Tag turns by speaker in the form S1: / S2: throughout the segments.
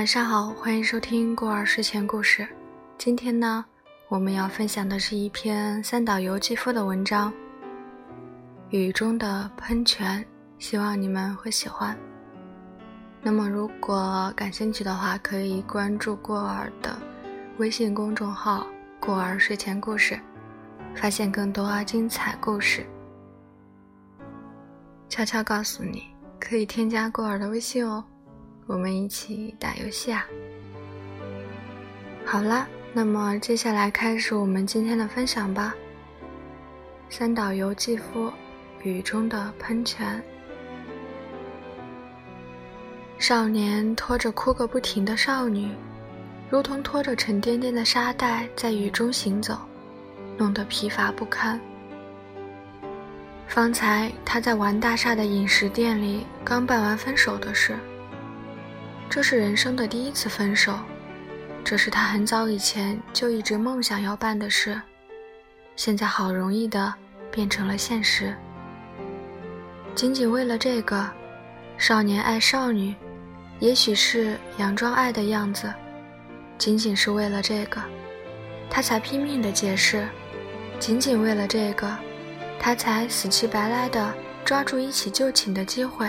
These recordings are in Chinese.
S1: 晚上好，欢迎收听过儿睡前故事。今天呢，我们要分享的是一篇三岛由纪夫的文章《雨中的喷泉》，希望你们会喜欢。那么，如果感兴趣的话，可以关注过儿的微信公众号“过儿睡前故事”，发现更多精彩故事。悄悄告诉你，可以添加过儿的微信哦，我们一起打游戏啊！好啦，那么接下来开始我们今天的分享吧。三岛由纪夫《雨中的喷泉》。少年拖着哭个不停的少女，如同拖着沉甸甸的沙袋在雨中行走，弄得疲乏不堪。方才他在玩大厦的饮食店里刚办完分手的事。这是人生的第一次分手，这是他很早以前就一直梦想要办的事，现在好容易的变成了现实。仅仅为了这个，少年爱少女。也许是佯装爱的样子，仅仅是为了这个，他才拼命的解释；仅仅为了这个，他才死乞白赖的抓住一起就寝的机会；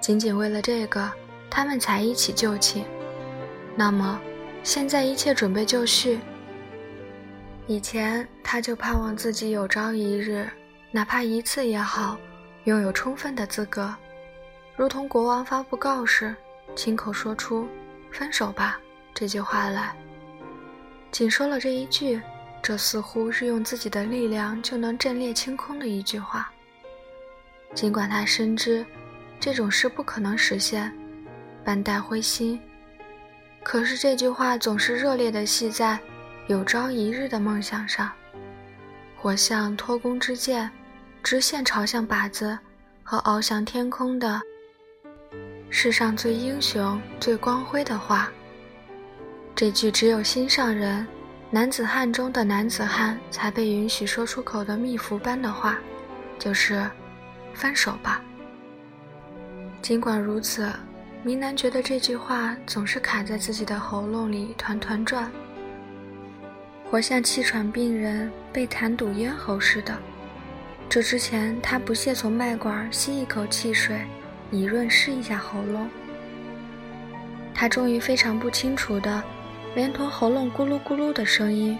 S1: 仅仅为了这个，他们才一起就寝。那么，现在一切准备就绪。以前他就盼望自己有朝一日，哪怕一次也好，拥有充分的资格。如同国王发布告示，亲口说出“分手吧”这句话来。仅说了这一句，这似乎是用自己的力量就能震裂清空的一句话。尽管他深知这种事不可能实现，半带灰心，可是这句话总是热烈地系在有朝一日的梦想上，火像托弓之箭，直线朝向靶子和翱翔天空的。世上最英雄、最光辉的话，这句只有心上人、男子汉中的男子汉才被允许说出口的蜜符般的话，就是“分手吧”。尽管如此，明南觉得这句话总是卡在自己的喉咙里团团转，活像气喘病人被痰堵咽喉似的。这之前，他不屑从脉管吸一口气水。以润湿一下喉咙，他终于非常不清楚的，连同喉咙咕噜咕噜的声音，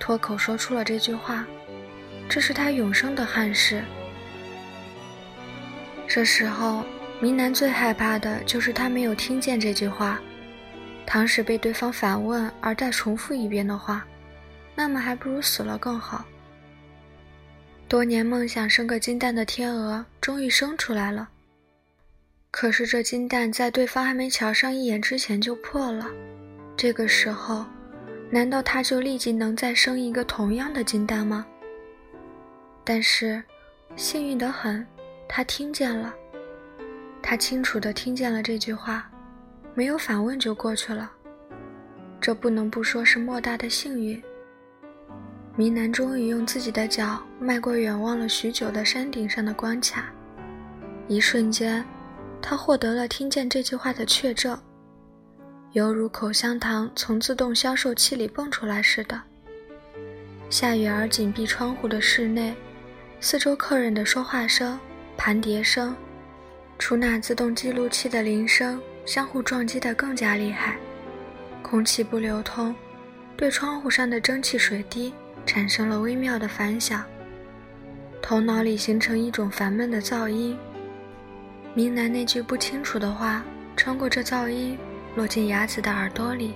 S1: 脱口说出了这句话。这是他永生的憾事。这时候，明南最害怕的就是他没有听见这句话。倘使被对方反问而再重复一遍的话，那么还不如死了更好。多年梦想生个金蛋的天鹅，终于生出来了。可是这金蛋在对方还没瞧上一眼之前就破了，这个时候，难道他就立即能再生一个同样的金蛋吗？但是，幸运得很，他听见了，他清楚地听见了这句话，没有反问就过去了。这不能不说是莫大的幸运。明南终于用自己的脚迈过远望了许久的山顶上的关卡，一瞬间。他获得了听见这句话的确证，犹如口香糖从自动销售器里蹦出来似的。下雨而紧闭窗户的室内，四周客人的说话声、盘碟声，出纳自动记录器的铃声相互撞击得更加厉害。空气不流通，对窗户上的蒸汽水滴产生了微妙的反响，头脑里形成一种烦闷的噪音。明南那句不清楚的话，穿过这噪音，落进雅子的耳朵里。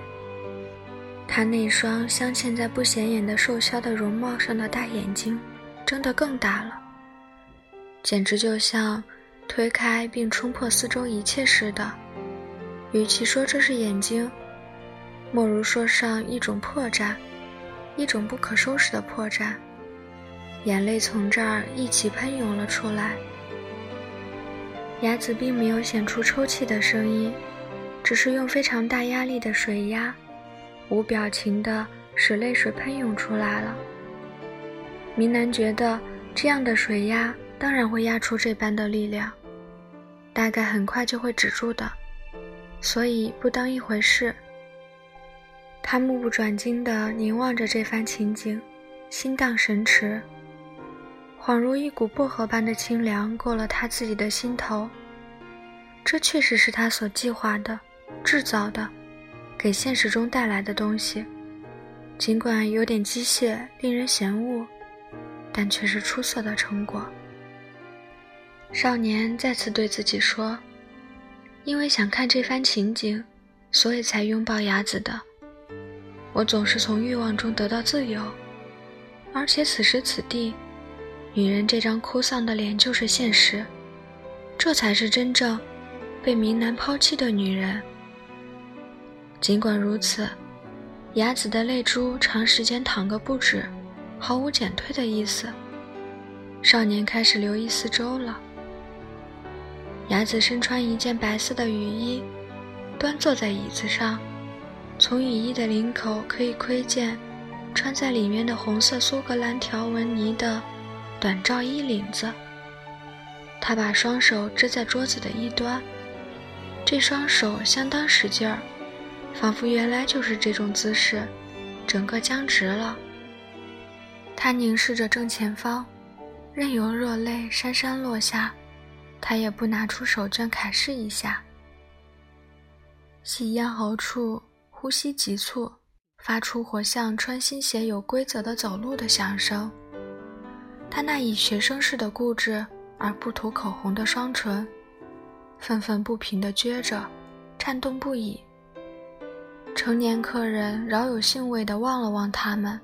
S1: 他那双镶嵌在不显眼的瘦削的容貌上的大眼睛，睁得更大了，简直就像推开并冲破四周一切似的。与其说这是眼睛，莫如说上一种破绽，一种不可收拾的破绽。眼泪从这儿一起喷涌了出来。雅子并没有显出抽泣的声音，只是用非常大压力的水压，无表情的使泪水喷涌出来了。明南觉得这样的水压当然会压出这般的力量，大概很快就会止住的。所以不当一回事。他目不转睛地凝望着这番情景，心荡神驰，恍如一股薄荷般的清凉过了他自己的心头。这确实是他所计划的、制造的，给现实中带来的东西。尽管有点机械，令人嫌恶，但却是出色的成果。少年再次对自己说：“因为想看这番情景，所以才拥抱雅子的。我总是从欲望中得到自由，而且此时此地，女人这张哭丧的脸就是现实，这才是真正……”被明男抛弃的女人。尽管如此，雅子的泪珠长时间淌个不止，毫无减退的意思。少年开始留意四周了。男子身穿一件白色的雨衣，端坐在椅子上，从雨衣的领口可以窥见穿在里面的红色苏格兰条纹呢的短罩衣领子。他把双手支在桌子的一端。这双手相当使劲儿，仿佛原来就是这种姿势，整个僵直了。他凝视着正前方，任由热泪潸潸落下，他也不拿出手绢揩拭一下。吸咽喉处呼吸急促，发出活像穿新鞋有规则的走路的响声。他那以学生式的固执而不涂口红的双唇。愤愤不平地撅着，颤动不已。成年客人饶有兴味地望了望他们。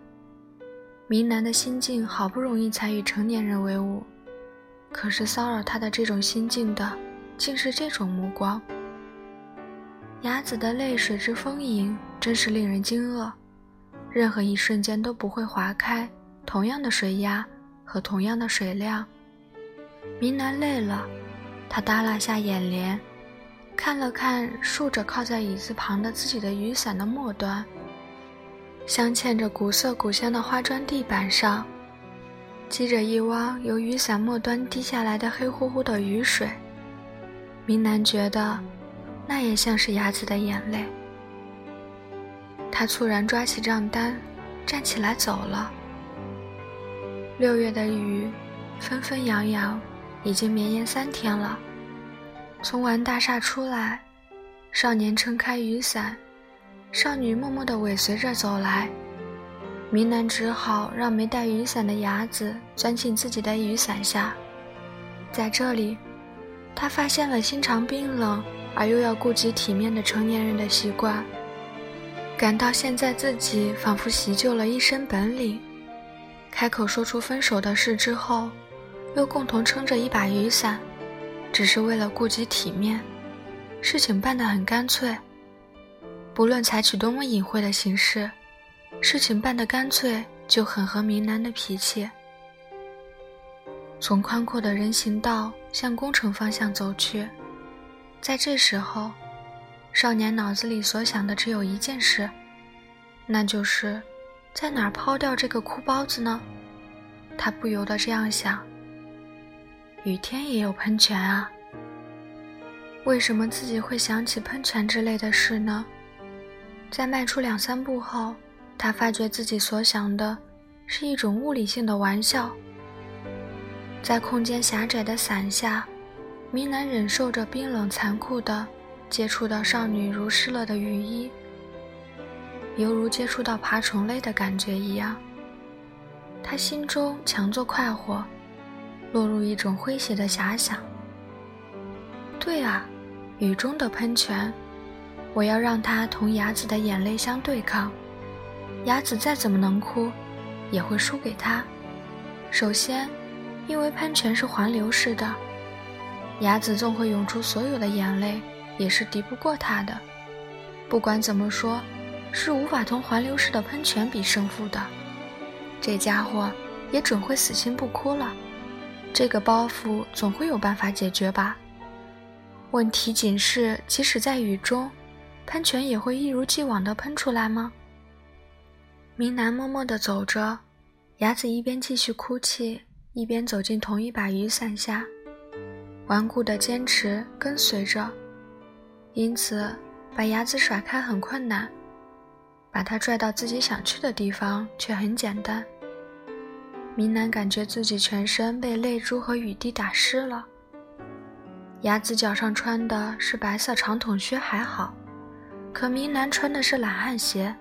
S1: 明男的心境好不容易才与成年人为伍，可是骚扰他的这种心境的，竟是这种目光。雅子的泪水之丰盈，真是令人惊愕。任何一瞬间都不会划开，同样的水压和同样的水量。明男累了。他耷拉下眼帘，看了看竖着靠在椅子旁的自己的雨伞的末端，镶嵌着古色古香的花砖地板上，积着一汪由雨伞末端滴下来的黑乎乎的雨水。明南觉得，那也像是雅子的眼泪。他猝然抓起账单，站起来走了。六月的雨，纷纷扬扬。已经绵延三天了。从玩大厦出来，少年撑开雨伞，少女默默地尾随着走来。明南只好让没带雨伞的雅子钻进自己的雨伞下。在这里，他发现了心肠冰冷而又要顾及体面的成年人的习惯，感到现在自己仿佛习就了一身本领。开口说出分手的事之后。又共同撑着一把雨伞，只是为了顾及体面，事情办得很干脆。不论采取多么隐晦的形式，事情办得干脆就很合明南的脾气。从宽阔的人行道向工程方向走去，在这时候，少年脑子里所想的只有一件事，那就是在哪儿抛掉这个哭包子呢？他不由得这样想。雨天也有喷泉啊？为什么自己会想起喷泉之类的事呢？在迈出两三步后，他发觉自己所想的是一种物理性的玩笑。在空间狭窄的伞下，明兰忍受着冰冷残酷的接触到少女如湿了的雨衣，犹如接触到爬虫类的感觉一样。他心中强作快活。落入一种诙谐的遐想。对啊，雨中的喷泉，我要让它同雅子的眼泪相对抗。雅子再怎么能哭，也会输给他。首先，因为喷泉是环流式的，雅子纵会涌出所有的眼泪，也是敌不过他的。不管怎么说，是无法同环流式的喷泉比胜负的。这家伙也准会死心不哭了。这个包袱总会有办法解决吧？问题仅是，即使在雨中，喷泉也会一如既往地喷出来吗？明南默默地走着，雅子一边继续哭泣，一边走进同一把雨伞下，顽固地坚持跟随着。因此，把牙子甩开很困难，把他拽到自己想去的地方却很简单。明南感觉自己全身被泪珠和雨滴打湿了。牙子脚上穿的是白色长筒靴还好，可明南穿的是懒汉鞋，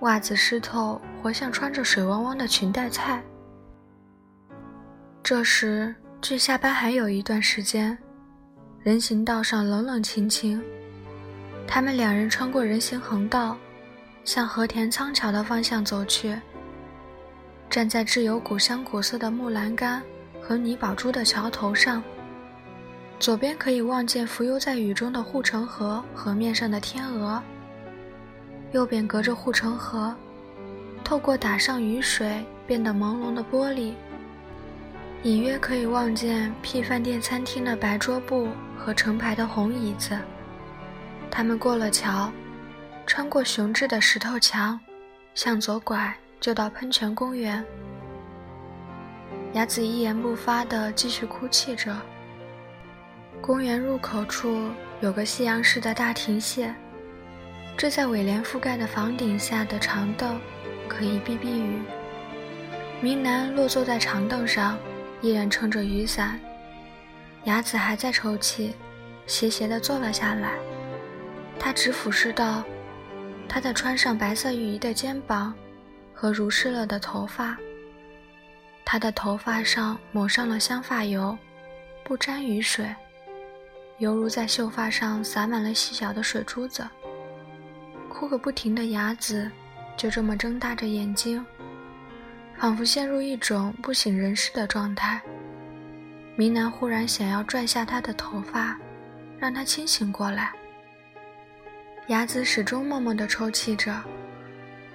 S1: 袜子湿透，活像穿着水汪汪的裙带菜。这时距下班还有一段时间，人行道上冷冷清清。他们两人穿过人行横道，向和田仓桥的方向走去。站在质有古香古色的木栏杆和泥宝珠的桥头上，左边可以望见浮游在雨中的护城河河面上的天鹅，右边隔着护城河，透过打上雨水变得朦胧的玻璃，隐约可以望见屁饭店餐厅的白桌布和成排的红椅子。他们过了桥，穿过雄峙的石头墙，向左拐。就到喷泉公园，雅子一言不发地继续哭泣着。公园入口处有个西洋式的大亭榭，这在尾帘覆盖的房顶下的长凳可以避避雨。明南落坐在长凳上，依然撑着雨伞。雅子还在抽泣，斜斜地坐了下来。他只俯视到他的穿上白色雨衣的肩膀。和濡湿了的头发，他的头发上抹上了香发油，不沾雨水，犹如在秀发上洒满了细小的水珠子。哭个不停的牙子就这么睁大着眼睛，仿佛陷入一种不省人事的状态。明南忽然想要拽下他的头发，让他清醒过来。牙子始终默默地抽泣着，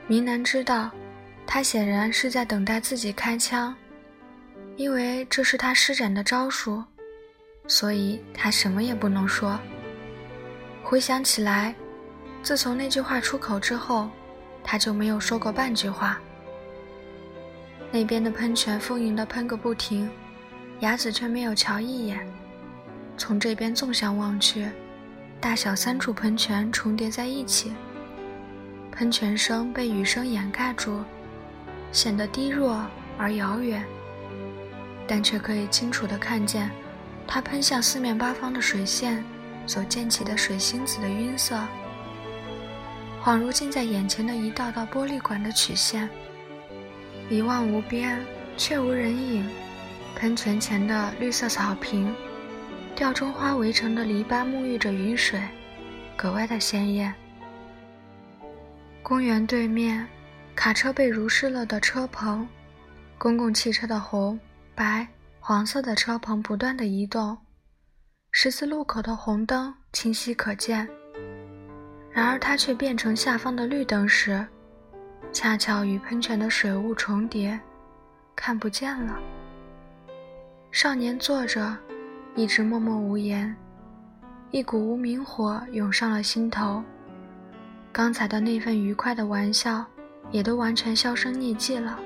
S1: 明南知道。他显然是在等待自己开枪，因为这是他施展的招数，所以他什么也不能说。回想起来，自从那句话出口之后，他就没有说过半句话。那边的喷泉丰盈的喷个不停，雅子却没有瞧一眼。从这边纵向望去，大小三处喷泉重叠在一起，喷泉声被雨声掩盖住。显得低弱而遥远，但却可以清楚地看见，它喷向四面八方的水线所溅起的水星子的晕色，恍如近在眼前的一道道玻璃管的曲线。一望无边，却无人影。喷泉前的绿色草坪，吊钟花围成的篱笆沐浴着雨水，格外的鲜艳。公园对面。卡车被濡湿了的车棚，公共汽车的红、白、黄色的车棚不断的移动，十字路口的红灯清晰可见。然而它却变成下方的绿灯时，恰巧与喷泉的水雾重叠，看不见了。少年坐着，一直默默无言，一股无名火涌上了心头。刚才的那份愉快的玩笑。也都完全销声匿迹了。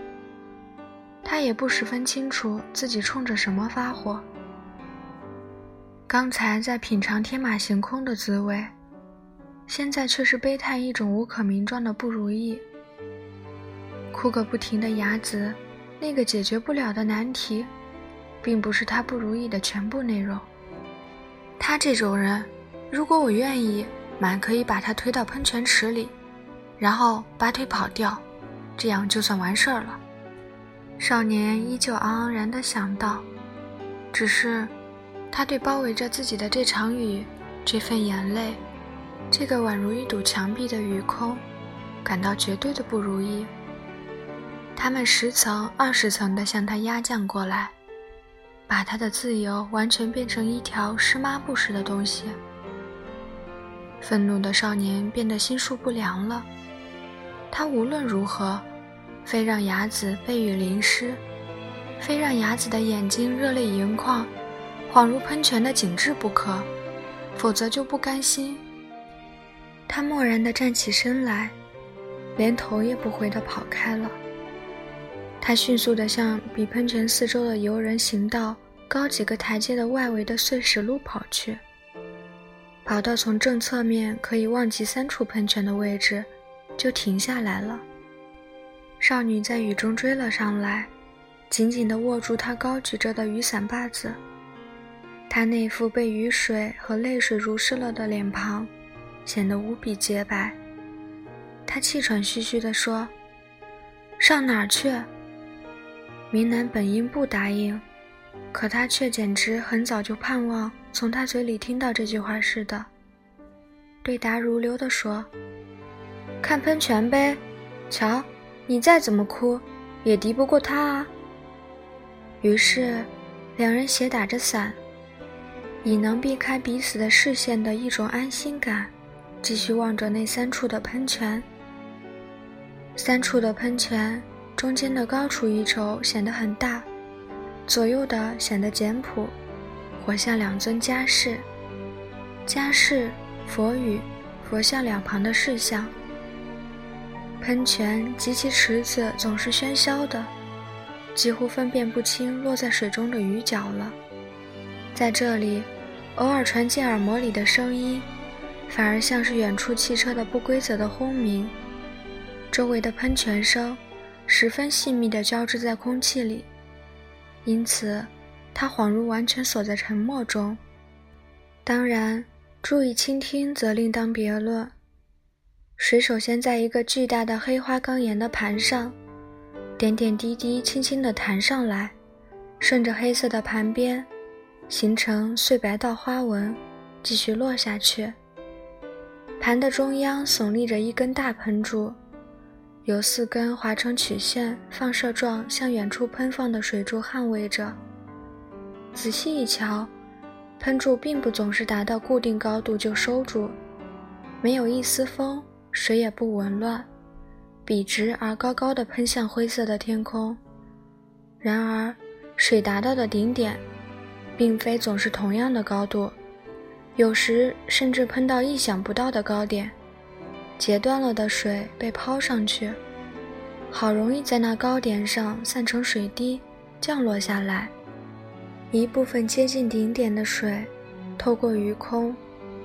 S1: 他也不十分清楚自己冲着什么发火。刚才在品尝天马行空的滋味，现在却是悲叹一种无可名状的不如意。哭个不停的牙子，那个解决不了的难题，并不是他不如意的全部内容。他这种人，如果我愿意，满可以把他推到喷泉池里。然后拔腿跑掉，这样就算完事儿了。少年依旧昂昂然地想到，只是他对包围着自己的这场雨、这份眼泪、这个宛如一堵墙壁的雨空，感到绝对的不如意。他们十层、二十层地向他压降过来，把他的自由完全变成一条湿抹布似的东西。愤怒的少年变得心术不良了。他无论如何，非让雅子被雨淋湿，非让雅子的眼睛热泪盈眶，恍如喷泉的景致不可，否则就不甘心。他漠然地站起身来，连头也不回地跑开了。他迅速地向比喷泉四周的游人行道高几个台阶的外围的碎石路跑去。跑到从正侧面可以望及三处喷泉的位置，就停下来了。少女在雨中追了上来，紧紧地握住他高举着的雨伞把子。他那副被雨水和泪水濡湿了的脸庞，显得无比洁白。他气喘吁吁地说：“上哪儿去？”明南本应不答应，可他却简直很早就盼望从他嘴里听到这句话似的，对答如流地说：“看喷泉呗，瞧，你再怎么哭，也敌不过他啊。”于是，两人斜打着伞。以能避开彼此的视线的一种安心感，继续望着那三处的喷泉。三处的喷泉中间的高处一筹显得很大，左右的显得简朴，活像两尊家室。家室、佛语、佛像两旁的事项。喷泉及其池子总是喧嚣的，几乎分辨不清落在水中的鱼角了。在这里，偶尔传进耳膜里的声音，反而像是远处汽车的不规则的轰鸣。周围的喷泉声，十分细密地交织在空气里，因此，他恍如完全锁在沉默中。当然，注意倾听则另当别论。水首先在一个巨大的黑花岗岩的盘上，点点滴滴轻轻地弹上来，顺着黑色的盘边。形成碎白道花纹，继续落下去。盘的中央耸立着一根大喷柱，由四根划成曲线、放射状向远处喷放的水柱捍卫着。仔细一瞧，喷柱并不总是达到固定高度就收住，没有一丝风，水也不紊乱，笔直而高高的喷向灰色的天空。然而，水达到的顶点。并非总是同样的高度，有时甚至喷到意想不到的高点，截断了的水被抛上去，好容易在那高点上散成水滴，降落下来。一部分接近顶点的水，透过余空，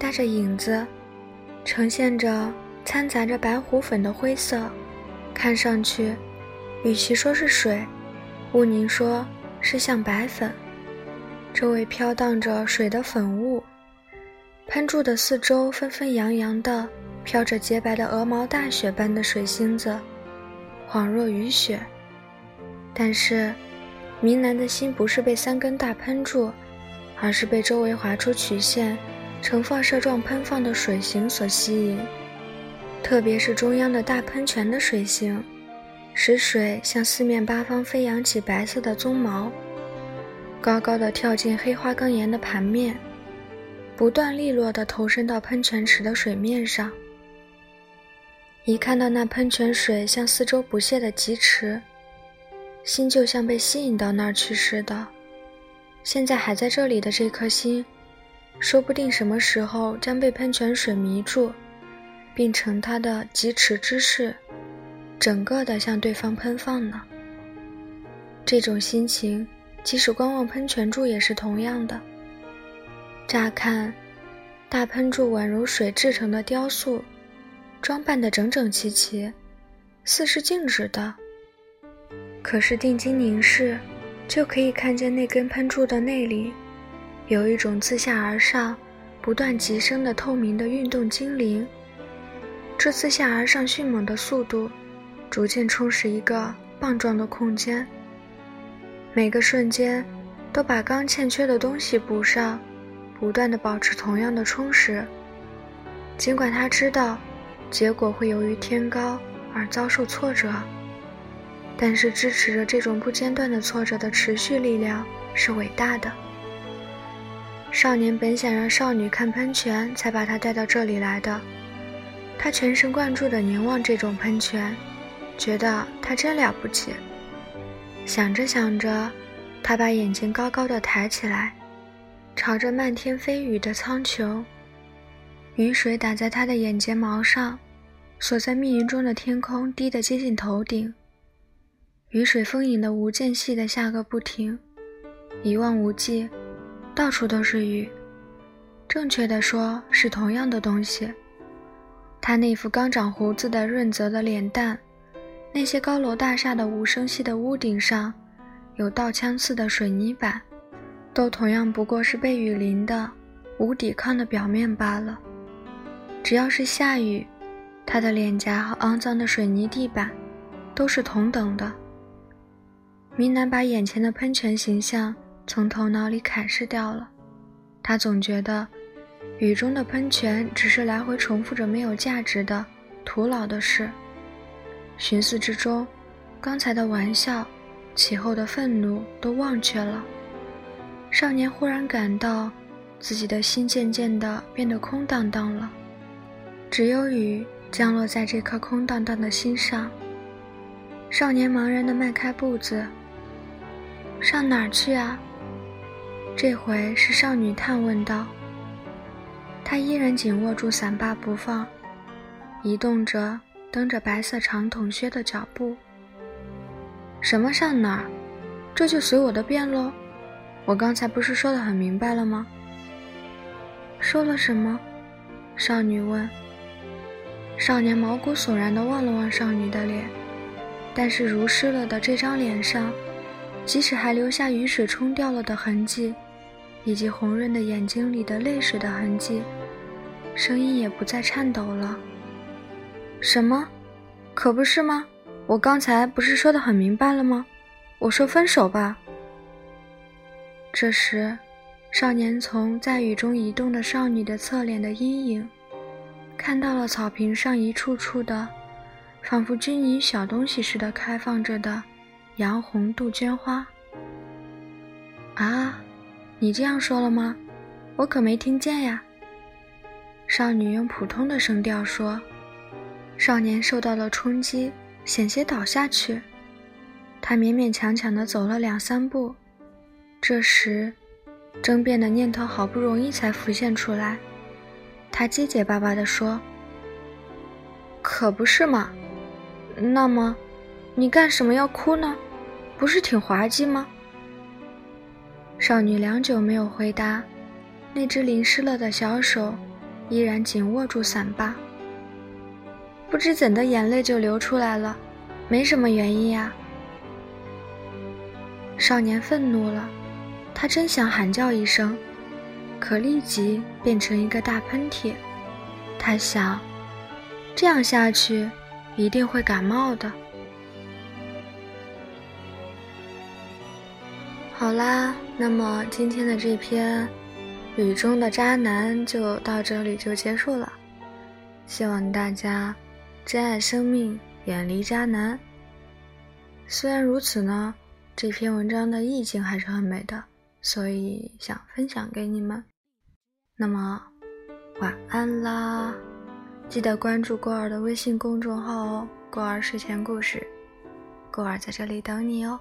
S1: 带着影子，呈现着掺杂着白虎粉的灰色，看上去，与其说是水，毋宁说是像白粉。周围飘荡着水的粉雾，喷柱的四周纷纷扬扬的飘着洁白的鹅毛大雪般的水星子，恍若雨雪。但是，明兰的心不是被三根大喷柱，而是被周围划出曲线、呈放射状喷放的水形所吸引。特别是中央的大喷泉的水形，使水向四面八方飞扬起白色的鬃毛。高高的跳进黑花岗岩的盘面，不断利落地投身到喷泉池的水面上。一看到那喷泉水向四周不懈地疾驰，心就像被吸引到那儿去似的。现在还在这里的这颗心，说不定什么时候将被喷泉水迷住，并成它的疾驰之势，整个的向对方喷放呢。这种心情。即使观望喷泉柱也是同样的。乍看，大喷柱宛如水制成的雕塑，装扮得整整齐齐，似是静止的。可是定睛凝视，就可以看见那根喷柱的内里，有一种自下而上、不断急升的透明的运动精灵。这自下而上迅猛的速度，逐渐充实一个棒状的空间。每个瞬间，都把刚欠缺的东西补上，不断的保持同样的充实。尽管他知道，结果会由于天高而遭受挫折，但是支持着这种不间断的挫折的持续力量是伟大的。少年本想让少女看喷泉，才把她带到这里来的。他全神贯注地凝望这种喷泉，觉得它真了不起。想着想着，他把眼睛高高的抬起来，朝着漫天飞雨的苍穹。雨水打在他的眼睫毛上，锁在密云中的天空低得接近头顶。雨水丰盈的无间隙的下个不停，一望无际，到处都是雨。正确的说是同样的东西。他那副刚长胡子的润泽的脸蛋，那些高楼大厦的无声息的屋顶上，有倒枪似的水泥板，都同样不过是被雨淋的、无抵抗的表面罢了。只要是下雨，他的脸颊和肮脏的水泥地板，都是同等的。明南把眼前的喷泉形象从头脑里砍视掉了，他总觉得。雨中的喷泉只是来回重复着没有价值的、徒劳的事。寻思之中，刚才的玩笑、其后的愤怒都忘却了。少年忽然感到自己的心渐渐地变得空荡荡了，只有雨降落在这颗空荡荡的心上。少年茫然地迈开步子，上哪儿去啊？这回是少女探问道。他依然紧握住伞把不放，移动着蹬着白色长筒靴的脚步。什么上哪儿？这就随我的便喽。我刚才不是说的很明白了吗？说了什么？少女问。少年毛骨悚然地望了望少女的脸，但是如湿了的这张脸上，即使还留下雨水冲掉了的痕迹。以及红润的眼睛里的泪水的痕迹，声音也不再颤抖了。什么？可不是吗？我刚才不是说的很明白了吗？我说分手吧。这时，少年从在雨中移动的少女的侧脸的阴影，看到了草坪上一处处的，仿佛均匀小东西似的开放着的洋红杜鹃花。啊！你这样说了吗？我可没听见呀。少女用普通的声调说。少年受到了冲击，险些倒下去。他勉勉强强地走了两三步。这时，争辩的念头好不容易才浮现出来。他结结巴巴地说：“可不是嘛。那么，你干什么要哭呢？不是挺滑稽吗？”少女良久没有回答，那只淋湿了的小手依然紧握住伞把。不知怎的，眼泪就流出来了，没什么原因呀。少年愤怒了，他真想喊叫一声，可立即变成一个大喷嚏。他想，这样下去一定会感冒的。好啦，那么今天的这篇《雨中的渣男》就到这里就结束了。希望大家珍爱生命，远离渣男。虽然如此呢，这篇文章的意境还是很美的，所以想分享给你们。那么，晚安啦！记得关注过儿的微信公众号哦，过儿睡前故事，过儿在这里等你哦。